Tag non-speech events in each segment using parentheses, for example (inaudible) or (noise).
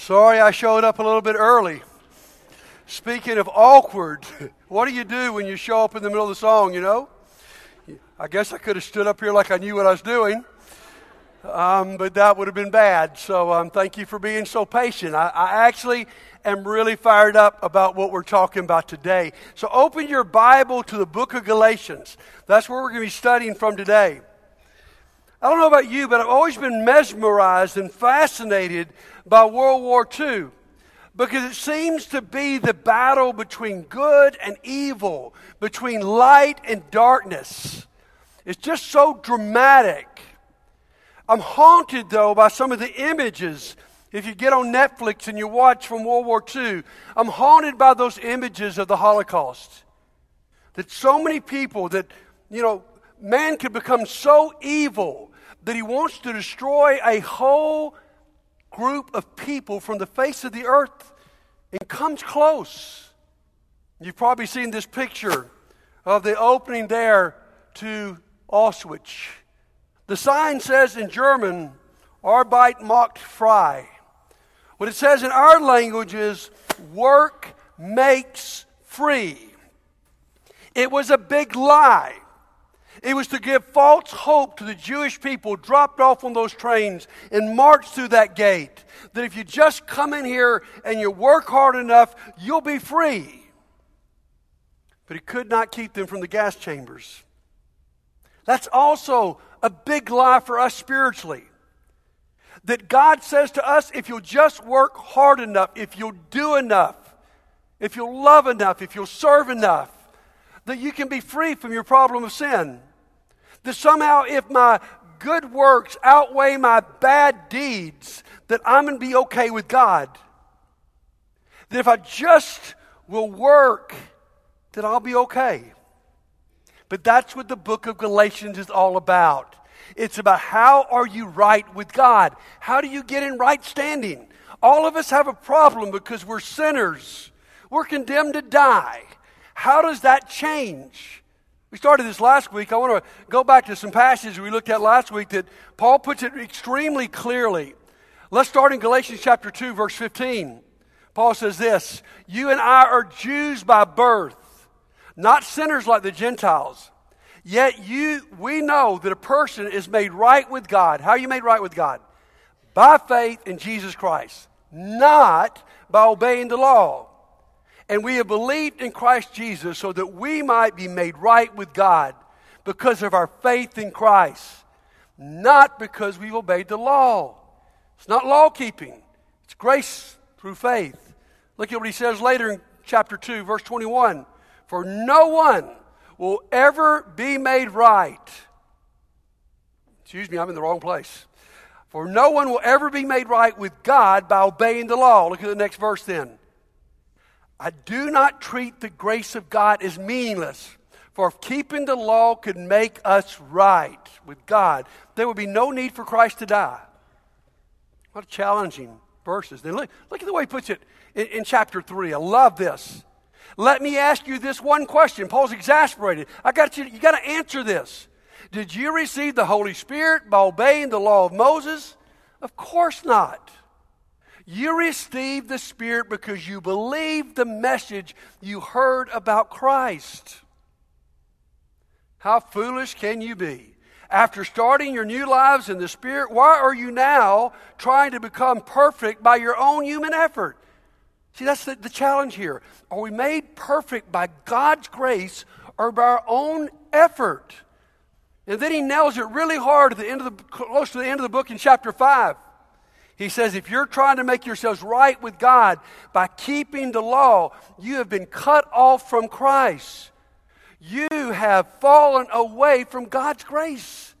Sorry I showed up a little bit early. Speaking of awkward, (laughs) what do you do when you show up in the middle of the song, you know? I guess I could have stood up here like I knew what I was doing, um, but that would have been bad. So um, thank you for being so patient. I, I actually am really fired up about what we're talking about today. So open your Bible to the book of Galatians. That's where we're going to be studying from today. I don't know about you, but I've always been mesmerized and fascinated by World War II because it seems to be the battle between good and evil, between light and darkness. It's just so dramatic. I'm haunted, though, by some of the images. If you get on Netflix and you watch from World War II, I'm haunted by those images of the Holocaust. That so many people, that, you know, man could become so evil that he wants to destroy a whole group of people from the face of the earth and comes close. You've probably seen this picture of the opening there to Auschwitz. The sign says in German, Arbeit macht frei. What it says in our language is, work makes free. It was a big lie. It was to give false hope to the Jewish people dropped off on those trains and marched through that gate. That if you just come in here and you work hard enough, you'll be free. But it could not keep them from the gas chambers. That's also a big lie for us spiritually. That God says to us, if you'll just work hard enough, if you'll do enough, if you'll love enough, if you'll serve enough, that you can be free from your problem of sin. That somehow, if my good works outweigh my bad deeds, that I'm going to be okay with God. That if I just will work, that I'll be okay. But that's what the book of Galatians is all about. It's about how are you right with God? How do you get in right standing? All of us have a problem because we're sinners. We're condemned to die. How does that change? We started this last week. I want to go back to some passages we looked at last week that Paul puts it extremely clearly. Let's start in Galatians chapter 2, verse 15. Paul says this You and I are Jews by birth, not sinners like the Gentiles. Yet you, we know that a person is made right with God. How are you made right with God? By faith in Jesus Christ, not by obeying the law. And we have believed in Christ Jesus so that we might be made right with God because of our faith in Christ, not because we've obeyed the law. It's not law keeping, it's grace through faith. Look at what he says later in chapter 2, verse 21. For no one will ever be made right. Excuse me, I'm in the wrong place. For no one will ever be made right with God by obeying the law. Look at the next verse then. I do not treat the grace of God as meaningless. For if keeping the law could make us right with God, there would be no need for Christ to die. What a challenging verses. Then look, look at the way he puts it in, in chapter 3. I love this. Let me ask you this one question. Paul's exasperated. I got you, you got to answer this. Did you receive the Holy Spirit by obeying the law of Moses? Of course not. You received the Spirit because you believed the message you heard about Christ. How foolish can you be? After starting your new lives in the Spirit, why are you now trying to become perfect by your own human effort? See, that's the, the challenge here. Are we made perfect by God's grace or by our own effort? And then he nails it really hard at the end of the close to the end of the book in chapter 5. He says, if you're trying to make yourselves right with God by keeping the law, you have been cut off from Christ. You have fallen away from God's grace.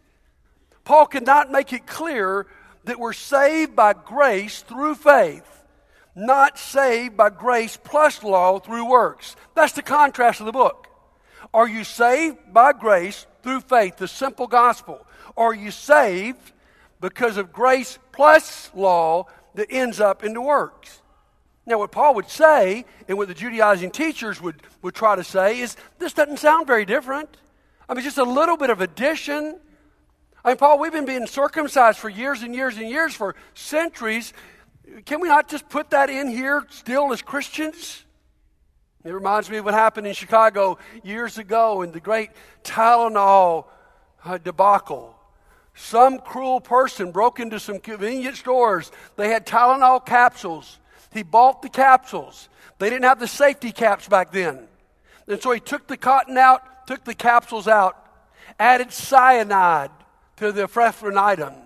Paul cannot make it clear that we're saved by grace through faith, not saved by grace plus law through works. That's the contrast of the book. Are you saved by grace through faith, the simple gospel? Are you saved because of grace plus law that ends up into works. Now, what Paul would say, and what the Judaizing teachers would, would try to say, is this doesn't sound very different. I mean, just a little bit of addition. I mean, Paul, we've been being circumcised for years and years and years, for centuries. Can we not just put that in here still as Christians? It reminds me of what happened in Chicago years ago in the great Tylenol uh, debacle. Some cruel person broke into some convenience stores. They had Tylenol capsules. He bought the capsules. They didn't have the safety caps back then. And so he took the cotton out, took the capsules out, added cyanide to the ephedrine.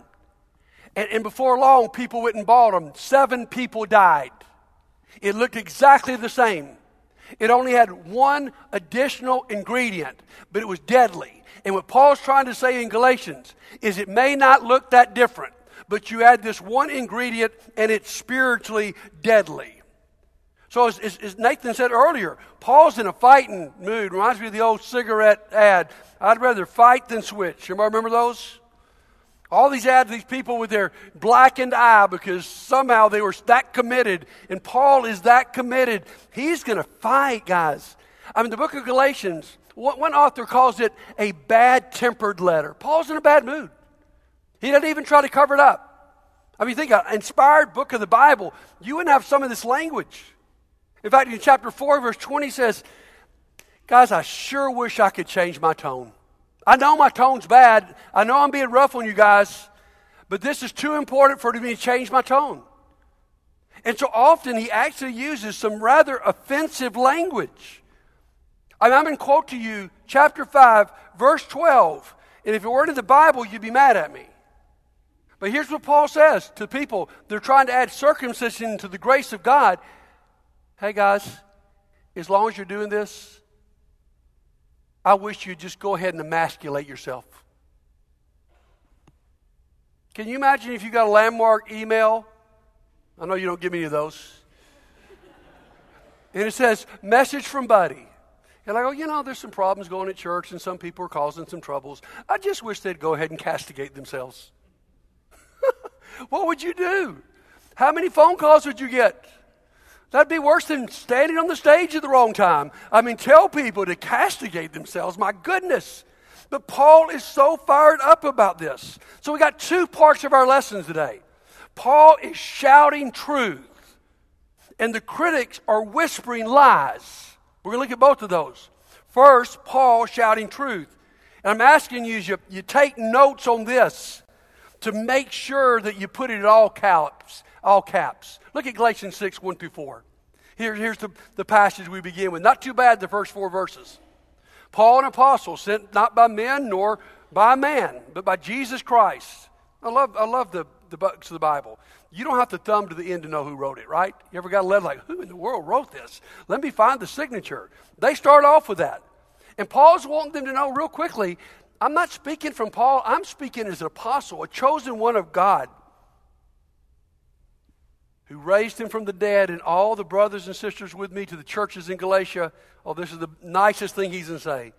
And, and before long, people went and bought them. Seven people died. It looked exactly the same. It only had one additional ingredient, but it was deadly. And what Paul's trying to say in Galatians is it may not look that different, but you add this one ingredient and it's spiritually deadly. So, as, as, Nathan said earlier, Paul's in a fighting mood. Reminds me of the old cigarette ad. I'd rather fight than switch. You remember those? All these ads, these people with their blackened eye because somehow they were that committed. And Paul is that committed. He's going to fight, guys. I mean, the book of Galatians, one author calls it a bad tempered letter. Paul's in a bad mood. He doesn't even try to cover it up. I mean, think an inspired book of the Bible, you wouldn't have some of this language. In fact, in chapter 4, verse 20 says, Guys, I sure wish I could change my tone. I know my tone's bad. I know I'm being rough on you guys, but this is too important for me to change my tone. And so often he actually uses some rather offensive language. I'm going to quote to you chapter 5, verse 12. And if it weren't in the Bible, you'd be mad at me. But here's what Paul says to people they're trying to add circumcision to the grace of God. Hey, guys, as long as you're doing this, I wish you'd just go ahead and emasculate yourself. Can you imagine if you got a landmark email? I know you don't give me any of those. And it says, message from Buddy. And I go, you know, there's some problems going at church and some people are causing some troubles. I just wish they'd go ahead and castigate themselves. (laughs) what would you do? How many phone calls would you get? That'd be worse than standing on the stage at the wrong time. I mean, tell people to castigate themselves. My goodness. But Paul is so fired up about this. So we got two parts of our lessons today. Paul is shouting truth, and the critics are whispering lies. We're going to look at both of those. First, Paul shouting truth. And I'm asking you, you, you take notes on this to make sure that you put it in all caps. All caps. Look at Galatians 6, 1 through 4. Here, here's the, the passage we begin with. Not too bad, the first four verses. Paul, an apostle, sent not by men nor by man, but by Jesus Christ. I love, I love the, the books of the Bible. You don't have to thumb to the end to know who wrote it, right? You ever got a letter like, who in the world wrote this? Let me find the signature. They start off with that. And Paul's wanting them to know real quickly I'm not speaking from Paul, I'm speaking as an apostle, a chosen one of God who raised him from the dead, and all the brothers and sisters with me to the churches in Galatia. Oh, this is the nicest thing he's going to say.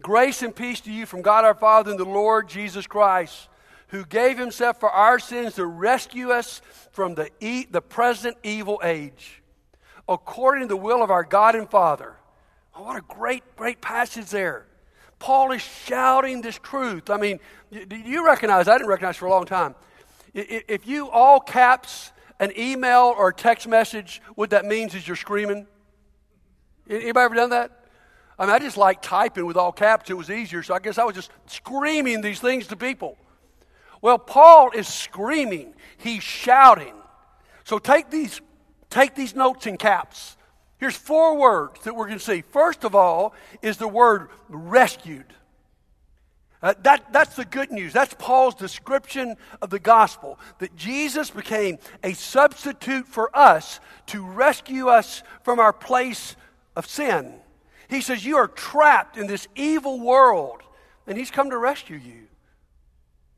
Grace and peace to you from God our Father and the Lord Jesus Christ, who gave himself for our sins to rescue us from the, e- the present evil age, according to the will of our God and Father. Oh, what a great, great passage there. Paul is shouting this truth. I mean, do you recognize? I didn't recognize for a long time. If you all caps an email or text message, what that means is you're screaming. Anybody ever done that? I mean, I just like typing with all caps. It was easier, so I guess I was just screaming these things to people. Well, Paul is screaming. He's shouting. So take these, take these notes in caps. Here's four words that we're going to see. First of all is the word rescued. Uh, that, that's the good news. That's Paul's description of the gospel that Jesus became a substitute for us to rescue us from our place of sin. He says, You are trapped in this evil world, and He's come to rescue you.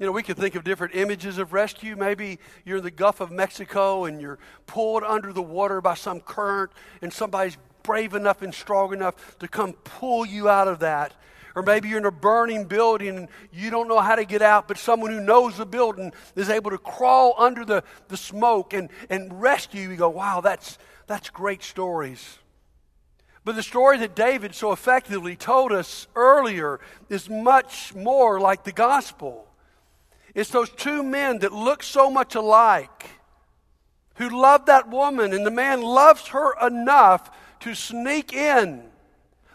You know, we could think of different images of rescue. Maybe you're in the Gulf of Mexico and you're pulled under the water by some current, and somebody's brave enough and strong enough to come pull you out of that or maybe you're in a burning building and you don't know how to get out, but someone who knows the building is able to crawl under the, the smoke and, and rescue you. You go, wow, that's, that's great stories. But the story that David so effectively told us earlier is much more like the gospel. It's those two men that look so much alike who love that woman, and the man loves her enough to sneak in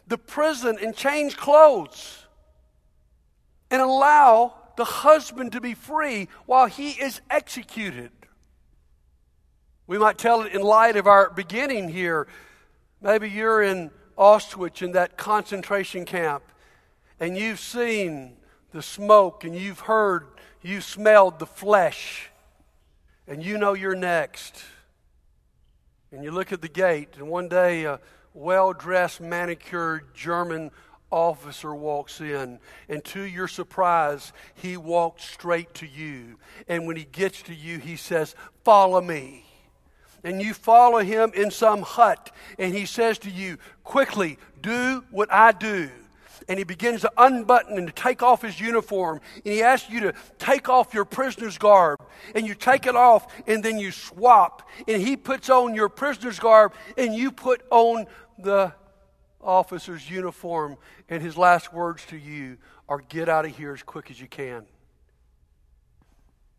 the prison and change clothes and allow the husband to be free while he is executed. We might tell it in light of our beginning here. Maybe you're in Auschwitz in that concentration camp and you've seen the smoke and you've heard, you've smelled the flesh and you know you're next. And you look at the gate, and one day a well dressed, manicured German officer walks in, and to your surprise, he walks straight to you. And when he gets to you, he says, Follow me. And you follow him in some hut, and he says to you, Quickly, do what I do and he begins to unbutton and to take off his uniform. And he asks you to take off your prisoner's garb. And you take it off and then you swap. And he puts on your prisoner's garb and you put on the officer's uniform. And his last words to you are get out of here as quick as you can.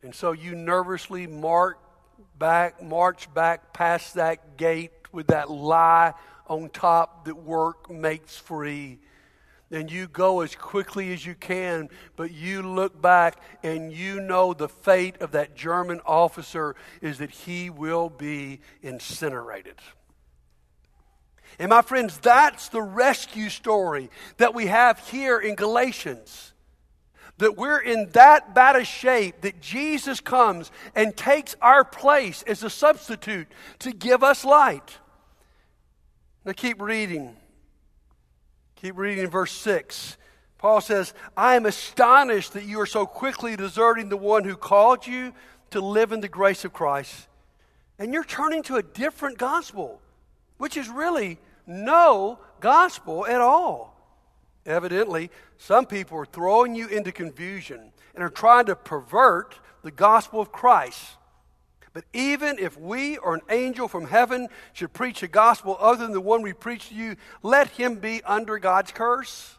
And so you nervously march back, march back past that gate with that lie on top that work makes free and you go as quickly as you can, but you look back and you know the fate of that German officer is that he will be incinerated. And my friends, that's the rescue story that we have here in Galatians. That we're in that bad a shape that Jesus comes and takes our place as a substitute to give us light. Now keep reading. Keep reading in verse 6. Paul says, I am astonished that you are so quickly deserting the one who called you to live in the grace of Christ. And you're turning to a different gospel, which is really no gospel at all. Evidently, some people are throwing you into confusion and are trying to pervert the gospel of Christ. But even if we or an angel from heaven should preach a gospel other than the one we preach to you, let him be under God's curse.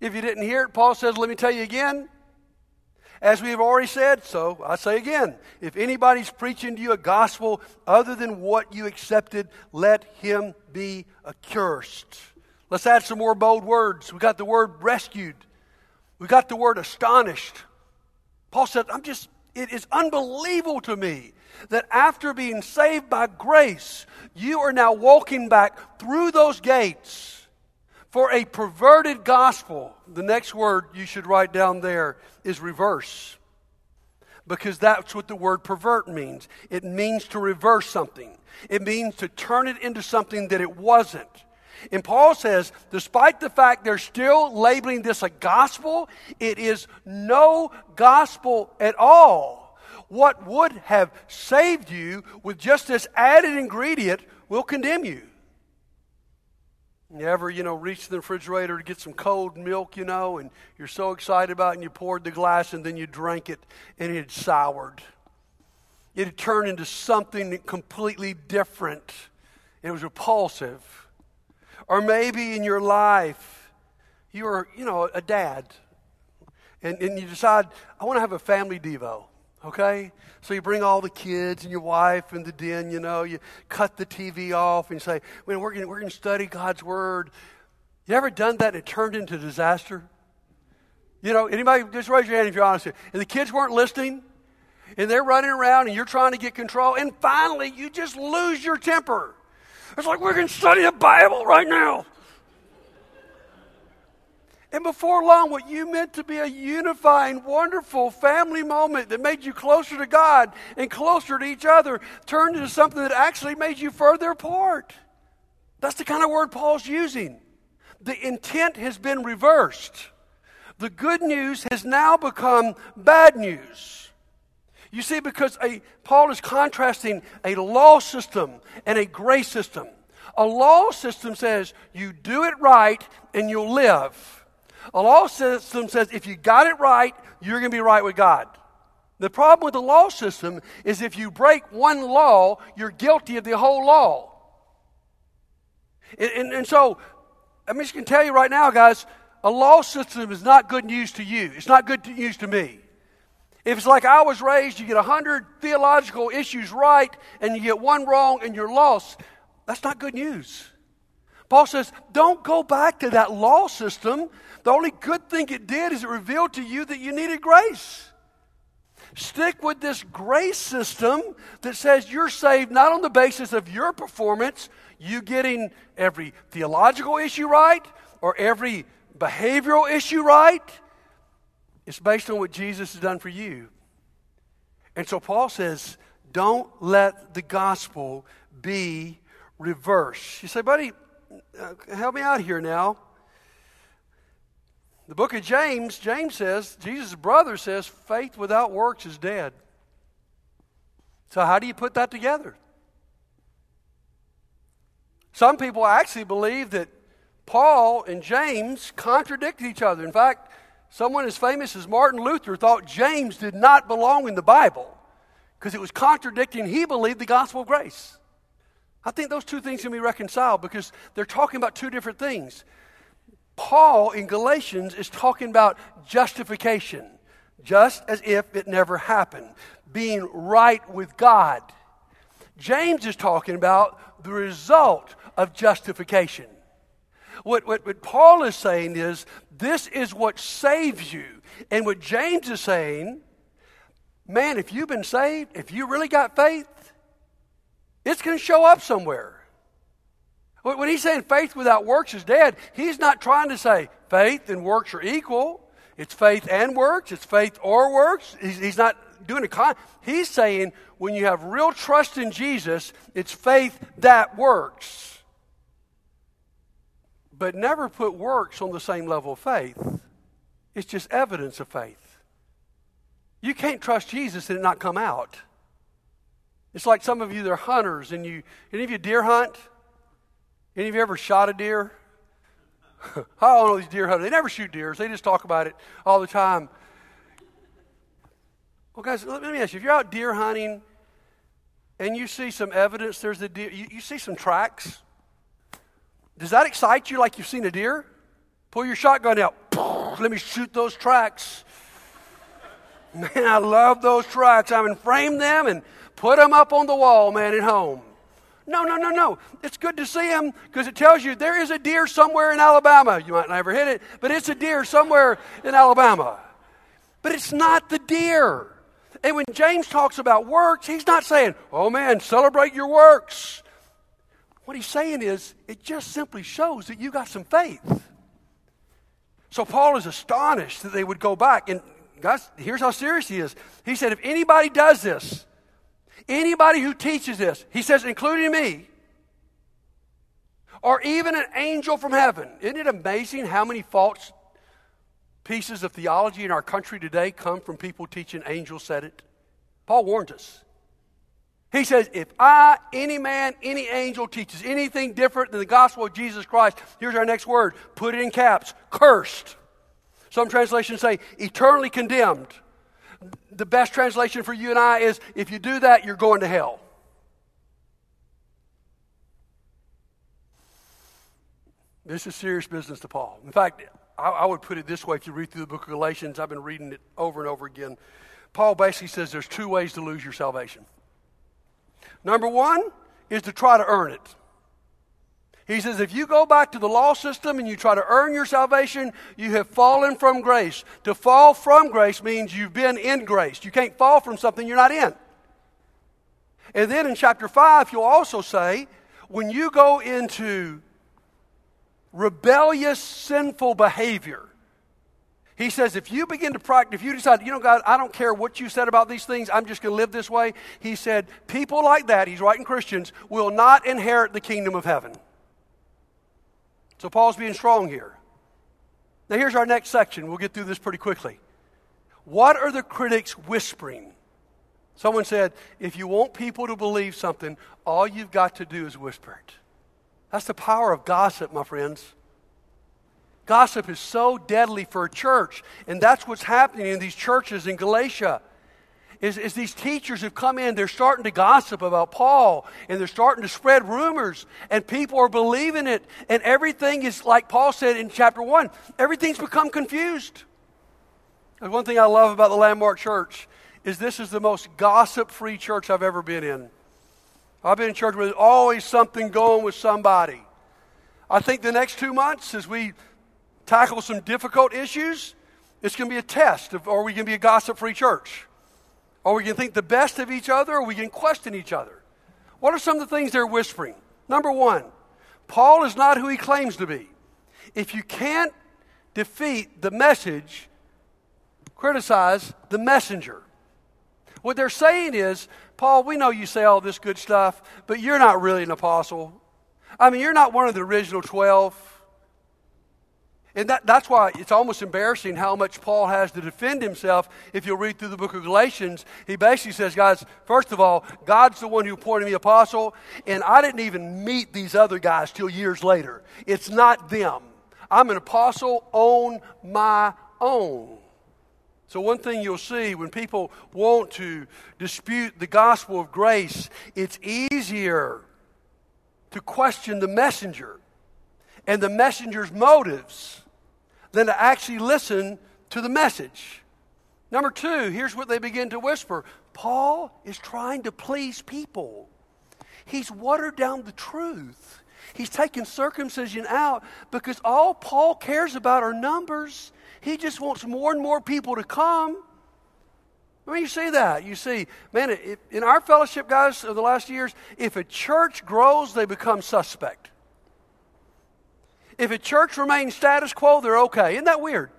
If you didn't hear it, Paul says, let me tell you again. As we have already said, so I say again if anybody's preaching to you a gospel other than what you accepted, let him be accursed. Let's add some more bold words. We got the word rescued, we got the word astonished. Paul said, I'm just, it is unbelievable to me that after being saved by grace, you are now walking back through those gates for a perverted gospel. The next word you should write down there is reverse. Because that's what the word pervert means. It means to reverse something, it means to turn it into something that it wasn't. And Paul says, despite the fact they're still labeling this a gospel, it is no gospel at all what would have saved you with just this added ingredient will condemn you. You ever, you know, reach the refrigerator to get some cold milk, you know, and you're so excited about it, and you poured the glass and then you drank it and it had soured. It had turned into something completely different. It was repulsive. Or maybe in your life, you are, you know, a dad, and, and you decide, I want to have a family Devo okay? So you bring all the kids and your wife in the den, you know, you cut the TV off and say, Man, we're going we're to study God's Word. You ever done that and it turned into disaster? You know, anybody, just raise your hand if you're honest here. And the kids weren't listening, and they're running around, and you're trying to get control, and finally you just lose your temper. It's like, we're going to study the Bible right now. And before long, what you meant to be a unifying, wonderful family moment that made you closer to God and closer to each other turned into something that actually made you further apart. That's the kind of word Paul's using. The intent has been reversed. The good news has now become bad news. You see, because a, Paul is contrasting a law system and a grace system. A law system says you do it right and you'll live. A law system says if you got it right, you're going to be right with God. The problem with the law system is if you break one law, you're guilty of the whole law. And, and, and so, I'm just going to tell you right now, guys, a law system is not good news to you. It's not good news to me. If it's like I was raised, you get 100 theological issues right and you get one wrong and you're lost. That's not good news. Paul says, don't go back to that law system. The only good thing it did is it revealed to you that you needed grace. Stick with this grace system that says you're saved not on the basis of your performance, you getting every theological issue right or every behavioral issue right. It's based on what Jesus has done for you. And so Paul says, don't let the gospel be reversed. You say, buddy, uh, help me out here now. The book of James, James says, Jesus' brother says, faith without works is dead. So, how do you put that together? Some people actually believe that Paul and James contradict each other. In fact, someone as famous as Martin Luther thought James did not belong in the Bible because it was contradicting, he believed, the gospel of grace. I think those two things can be reconciled because they're talking about two different things. Paul in Galatians is talking about justification, just as if it never happened, being right with God. James is talking about the result of justification. What, what, what Paul is saying is this is what saves you. And what James is saying, man, if you've been saved, if you really got faith, it's going to show up somewhere. When he's saying faith without works is dead, he's not trying to say faith and works are equal. It's faith and works. It's faith or works. He's, not doing a con. He's saying when you have real trust in Jesus, it's faith that works. But never put works on the same level of faith. It's just evidence of faith. You can't trust Jesus and it not come out. It's like some of you that are hunters and you any of you deer hunt? Any of you ever shot a deer? I don't know these deer hunters. They never shoot deers. They just talk about it all the time. Well, guys, let me ask you: if you're out deer hunting and you see some evidence, there's a deer. You, you see some tracks. Does that excite you like you've seen a deer? Pull your shotgun out. (laughs) Let me shoot those tracks. (laughs) Man, I love those tracks. I am in frame them and put them up on the wall, man, at home. No, no, no, no. It's good to see them because it tells you there is a deer somewhere in Alabama. You might never hit it, but it's a deer somewhere in Alabama. But it's not the deer. And when James talks about works, he's not saying, oh man, celebrate your works. What he's saying is, it just simply shows that you got some faith. So Paul is astonished that they would go back. And guys, here's how serious he is. He said, if anybody does this, Anybody who teaches this, he says, including me, or even an angel from heaven. Isn't it amazing how many false pieces of theology in our country today come from people teaching angels said it? Paul warns us. He says, if I, any man, any angel teaches anything different than the gospel of Jesus Christ, here's our next word put it in caps cursed. Some translations say eternally condemned the best translation for you and I is if you do that, you're going to hell. This is serious business to Paul. In fact, I, I, would put it this way if you read through the book of Galatians, I've been reading it over and over again. Paul basically says there's two ways to lose your salvation. Number one is to try to earn it. He says, if you go back to the law system and you try to earn your salvation, you have fallen from grace. To fall from grace means you've been in grace. You can't fall from something you're not in. And then in chapter 5, he'll also say, when you go into rebellious, sinful behavior, he says, if you begin to practice, if you decide, you know, God, I don't care what you said about these things, I'm just going to live this way. He said, people like that, he's writing Christians, will not inherit the kingdom of heaven. So Paul's being strong here. Now, here's our next section. We'll get through this pretty quickly. What are the critics whispering? Someone said, if you want people to believe something, all you've got to do is whisper it. That's the power of gossip, my friends. Gossip is so deadly for a church, and that's what's happening in these churches in Galatia is, is these teachers have come in, they're starting to gossip about Paul, and they're starting to spread rumors, and people are believing it, and everything is, like Paul said in chapter 1, everything's become confused. one thing I love about the Landmark Church is this is the most gossip free church I've ever been in. I've been in church where there's always something going with somebody. I think the next two months, as we tackle some difficult issues, it's going to be a test of are we going to be a gossip free church? Are we to think the best of each other or we to question each other? What are some of the things they're whispering? Number one, Paul is not who he claims to be. If you can't defeat the message, criticize the messenger. What they're saying is, Paul, we know you say all this good stuff, but you're not really an apostle. I mean, you're not one of the original 12. And that, that's why it's almost embarrassing how much Paul has to defend himself. If you'll read through the book of Galatians, he basically says, guys, first of all, God's the one who appointed me apostle, and I didn't even meet these other guys till years later. It's not them. I'm an apostle on my own. So, one thing you'll see when people want to dispute the gospel of grace, it's easier to question the messenger and the messenger's motives than to actually listen to the message. Number two, here's what they begin to whisper Paul is trying to please people, he's watered down the truth. He's taken circumcision out because all Paul cares about are numbers. He just wants more and more people to come. I mean, you see that. You see, man, in our fellowship, guys, of the last years, if a church grows, they become suspect. If a church remains status quo, they're okay. Isn't that weird?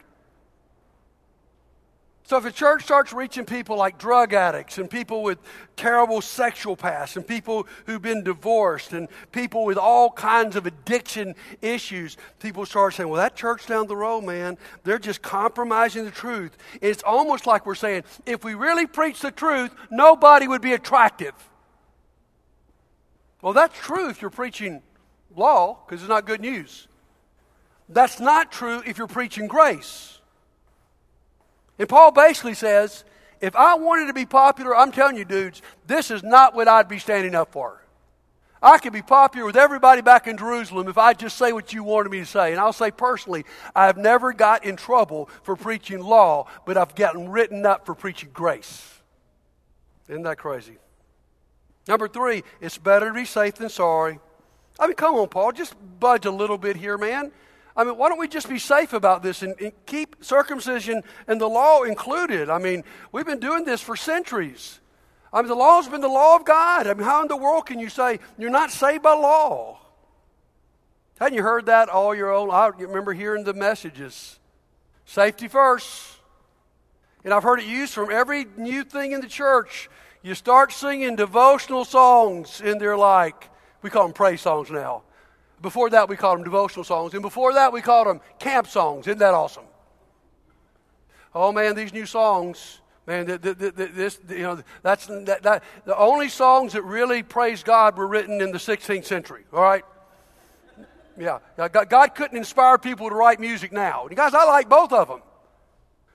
So if a church starts reaching people like drug addicts and people with terrible sexual past and people who've been divorced and people with all kinds of addiction issues, people start saying, well, that church down the road, man, they're just compromising the truth. It's almost like we're saying, if we really preach the truth, nobody would be attractive. Well, that's true if you're preaching law because it's not good news. That's not true if you're preaching grace. And Paul basically says, if I wanted to be popular, I'm telling you, dudes, this is not what I'd be standing up for. I could be popular with everybody back in Jerusalem if I just say what you wanted me to say. And I'll say personally, I've never got in trouble for preaching law, but I've gotten written up for preaching grace. Isn't that crazy? Number three, it's better to be safe than sorry. I mean, come on, Paul, just budge a little bit here, man. I mean, why don't we just be safe about this and, and, keep circumcision and the law included? I mean, we've been doing this for centuries. I mean, the law's been the law of God. I mean, how in the world can you say you're not saved by law? Hadn't you heard that all your own? I remember hearing the messages safety first. And I've heard it used from every new thing in the church. You start singing devotional songs, and they're like, we call them praise songs now. Before that, we called them devotional songs. And before that, we called them camp songs. Isn't that awesome? Oh, man, these new songs, man, this, you know, that's that, that, the only songs that really praise God were written in the 16th century, all right? Yeah, God couldn't inspire people to write music now. And guys, I like both of them.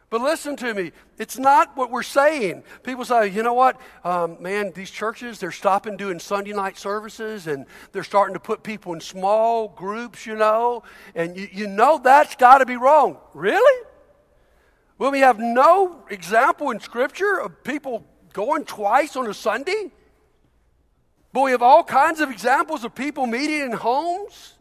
But listen to me, it's not what we're saying. People say, you know what, um, man, these churches, they're stopping doing Sunday night services and they're starting to put people in small groups, you know, and you, you know that's got to be wrong. Really? Well, we have no example in Scripture of people going twice on a Sunday? But we have all kinds of examples of people meeting in homes.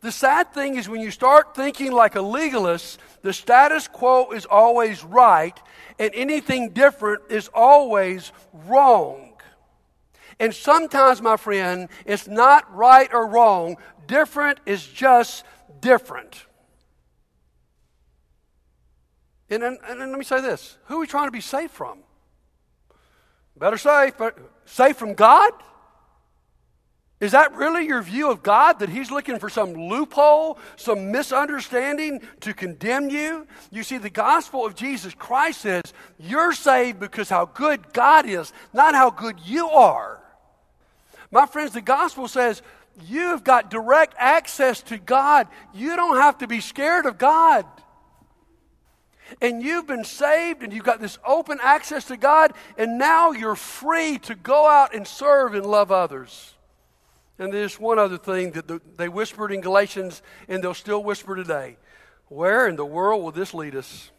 The sad thing is when you start thinking like a legalist, the status quo is always right, and anything different is always wrong. And sometimes, my friend, it's not right or wrong. Different is just different. And, and, and, let me say this who are we trying to be safe from? Better safe, but safe from God? Is that really your view of God? That He's looking for some loophole, some misunderstanding to condemn you? You see, the gospel of Jesus Christ says you're saved because how good God is, not how good you are. My friends, the gospel says you've got direct access to God. You don't have to be scared of God. And you've been saved and you've got this open access to God, and now you're free to go out and serve and love others. And there's one other thing that they whispered in Galatians, and they'll still whisper today. Where in the world will this lead us?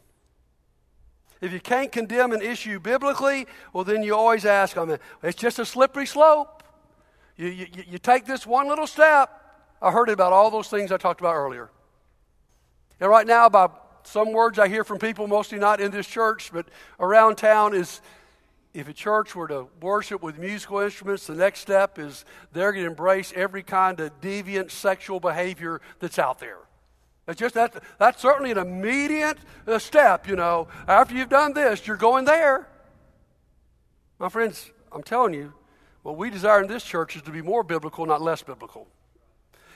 If you can't condemn an issue biblically, well, then you always ask, I mean, it's just a slippery slope. You, you, you take this one little step. I heard about all those things I talked about earlier. And right now, by some words I hear from people, mostly not in this church, but around town, is if a church were to worship with musical instruments, the next step is they're going to embrace every kind of deviant sexual behavior that's out there. It's just that that's certainly an immediate uh, step, you know. After you've done this, you're going there. My friends, I'm telling you, what we desire in this church is to be more biblical, not less biblical.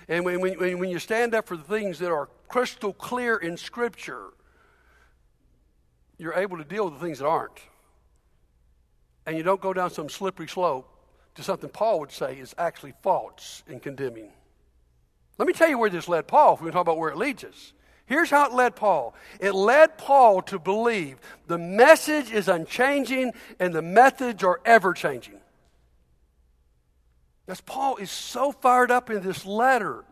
And when, when, when you stand up for the things that are crystal clear in Scripture, you're able to deal with the things that aren't. And you don't go down some slippery slope to something Paul would say is actually false in condemning. Let me tell you where this led Paul, if we talk about where it leads us. Here's how it led Paul it led Paul to believe the message is unchanging and the methods are ever changing. As Paul is so fired up in this letter,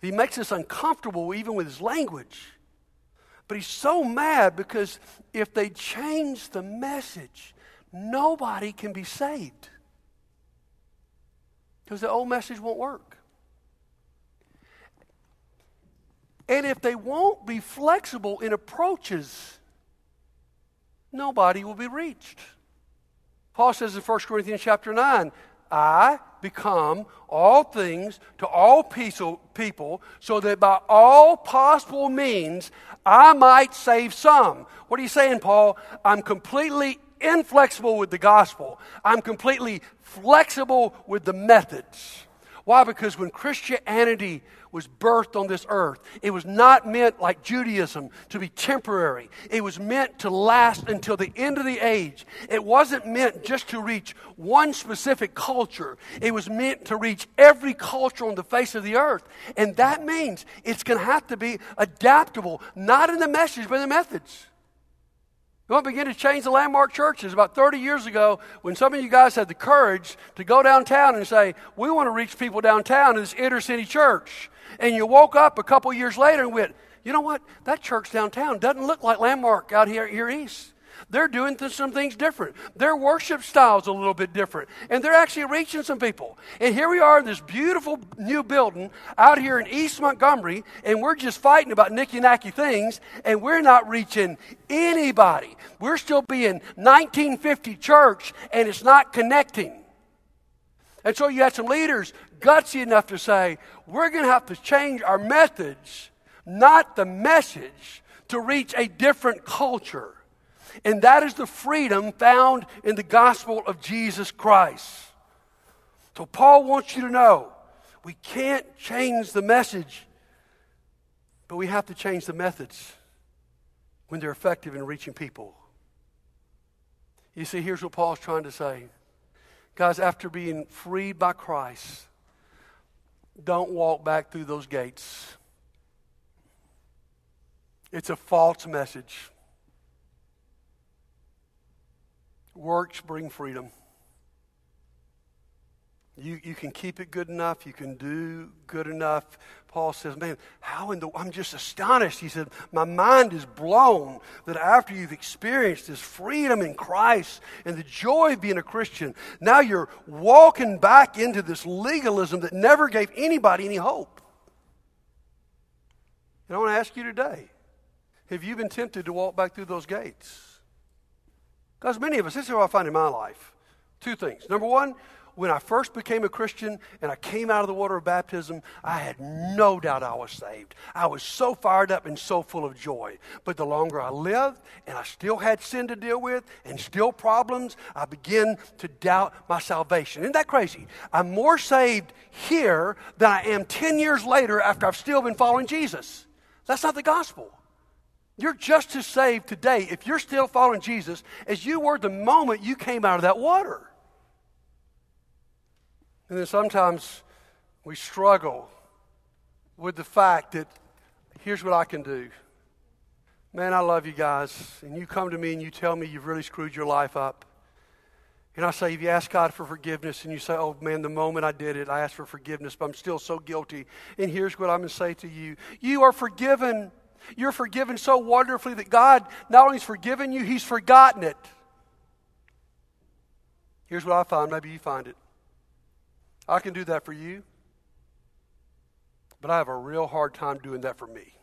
he makes us uncomfortable even with his language. But he's so mad because if they change the message, nobody can be saved. Because the old message won't work. And if they won't be flexible in approaches, nobody will be reached. Paul says in 1 Corinthians chapter 9, I become all things to all people so that by all possible means I might save some. What are you saying, Paul? I'm completely inflexible with the gospel. I'm completely flexible with the methods. Why? Because when Christianity was birthed on this earth. It was not meant like Judaism to be temporary. It was meant to last until the end of the age. It wasn't meant just to reach one specific culture. It was meant to reach every culture on the face of the earth. And that means it's going to have to be adaptable, not in the message, but in the methods. We want to begin to change the landmark churches. About 30 years ago, when some of you guys had the courage to go downtown and say, We want to reach people downtown in this inner city church and you woke up a couple years later and went, you know what? That church downtown doesn't look like Landmark out here, here east. They're doing some things different. Their worship style's a little bit different. And they're actually reaching some people. And here we are in this beautiful new building out here in East Montgomery, and we're just fighting about nicky nacky things, and we're not reaching anybody. We're still being 1950 church, and it's not connecting. And so you had some leaders gutsy enough to say, we're going to have to change our methods, not the message, to reach a different culture. And that is the freedom found in the gospel of Jesus Christ. So Paul wants you to know we can't change the message, but we have to change the methods when they're effective in reaching people. You see, here's what Paul's trying to say. Guys, after being freed by Christ, don't walk back through those gates. It's a false message. Works bring freedom. You, you can keep it good enough. You can do good enough. Paul says, Man, how in the. I'm just astonished. He said, My mind is blown that after you've experienced this freedom in Christ and the joy of being a Christian, now you're walking back into this legalism that never gave anybody any hope. And I want to ask you today have you been tempted to walk back through those gates? Because many of us, this is what I find in my life. Two things. Number one, when I first became a Christian and I came out of the water of baptism, I had no doubt I was saved. I was so fired up and so full of joy. But the longer I lived and I still had sin to deal with and still problems, I began to doubt my salvation. Isn't that crazy? I'm more saved here than I am 10 years later after I've still been following Jesus. That's not the gospel. You're just as saved today if you're still following Jesus as you were the moment you came out of that water. And then sometimes we struggle with the fact that here's what I can do. Man, I love you guys. And you come to me and you tell me you've really screwed your life up. And I say, if you ask God for forgiveness and you say, oh man, the moment I did it, I asked for forgiveness, but I'm still so guilty. And here's what I'm going to say to you You are forgiven. You're forgiven so wonderfully that God not only has forgiven you, He's forgotten it. Here's what I find. Maybe you find it. I can do that for you, but I have a real hard time doing that for me.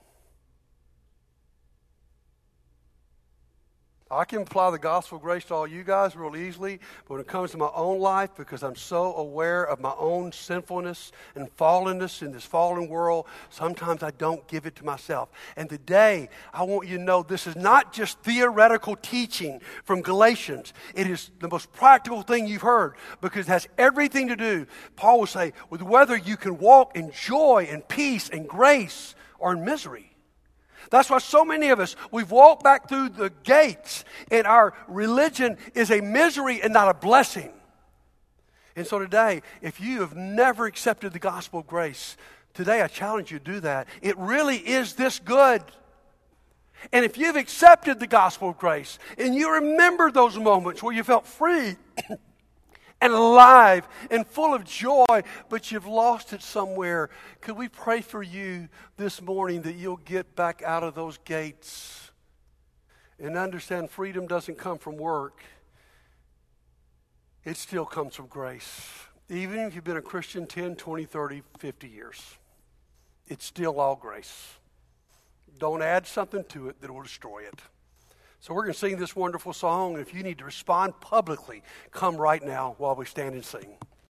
I can apply the gospel of grace to all you guys real easily, but when it comes to my own life, because I'm so aware of my own sinfulness and fallenness in this fallen world, sometimes I don't give it to myself. And today, I want you to know this is not just theoretical teaching from Galatians. It is the most practical thing you've heard because it has everything to do, Paul will say, with whether you can walk in joy and peace and grace or in misery. That's why so many of us, we've walked back through the gates, and our religion is a misery and not a blessing. And so today, if you have never accepted the gospel of grace, today I challenge you to do that. It really is this good. And if you've accepted the gospel of grace and you remember those moments where you felt free (clears throat) and alive and full of joy, but you've lost it somewhere. Could we pray for you this morning that you'll get back out of those gates and understand freedom doesn't come from work, it still comes from grace. Even if you've been a Christian 10, 20, 30, 50 years, it's still all grace. Don't add something to it that will destroy it. So we're going to sing this wonderful song. If you need to respond publicly, come right now while we stand and sing.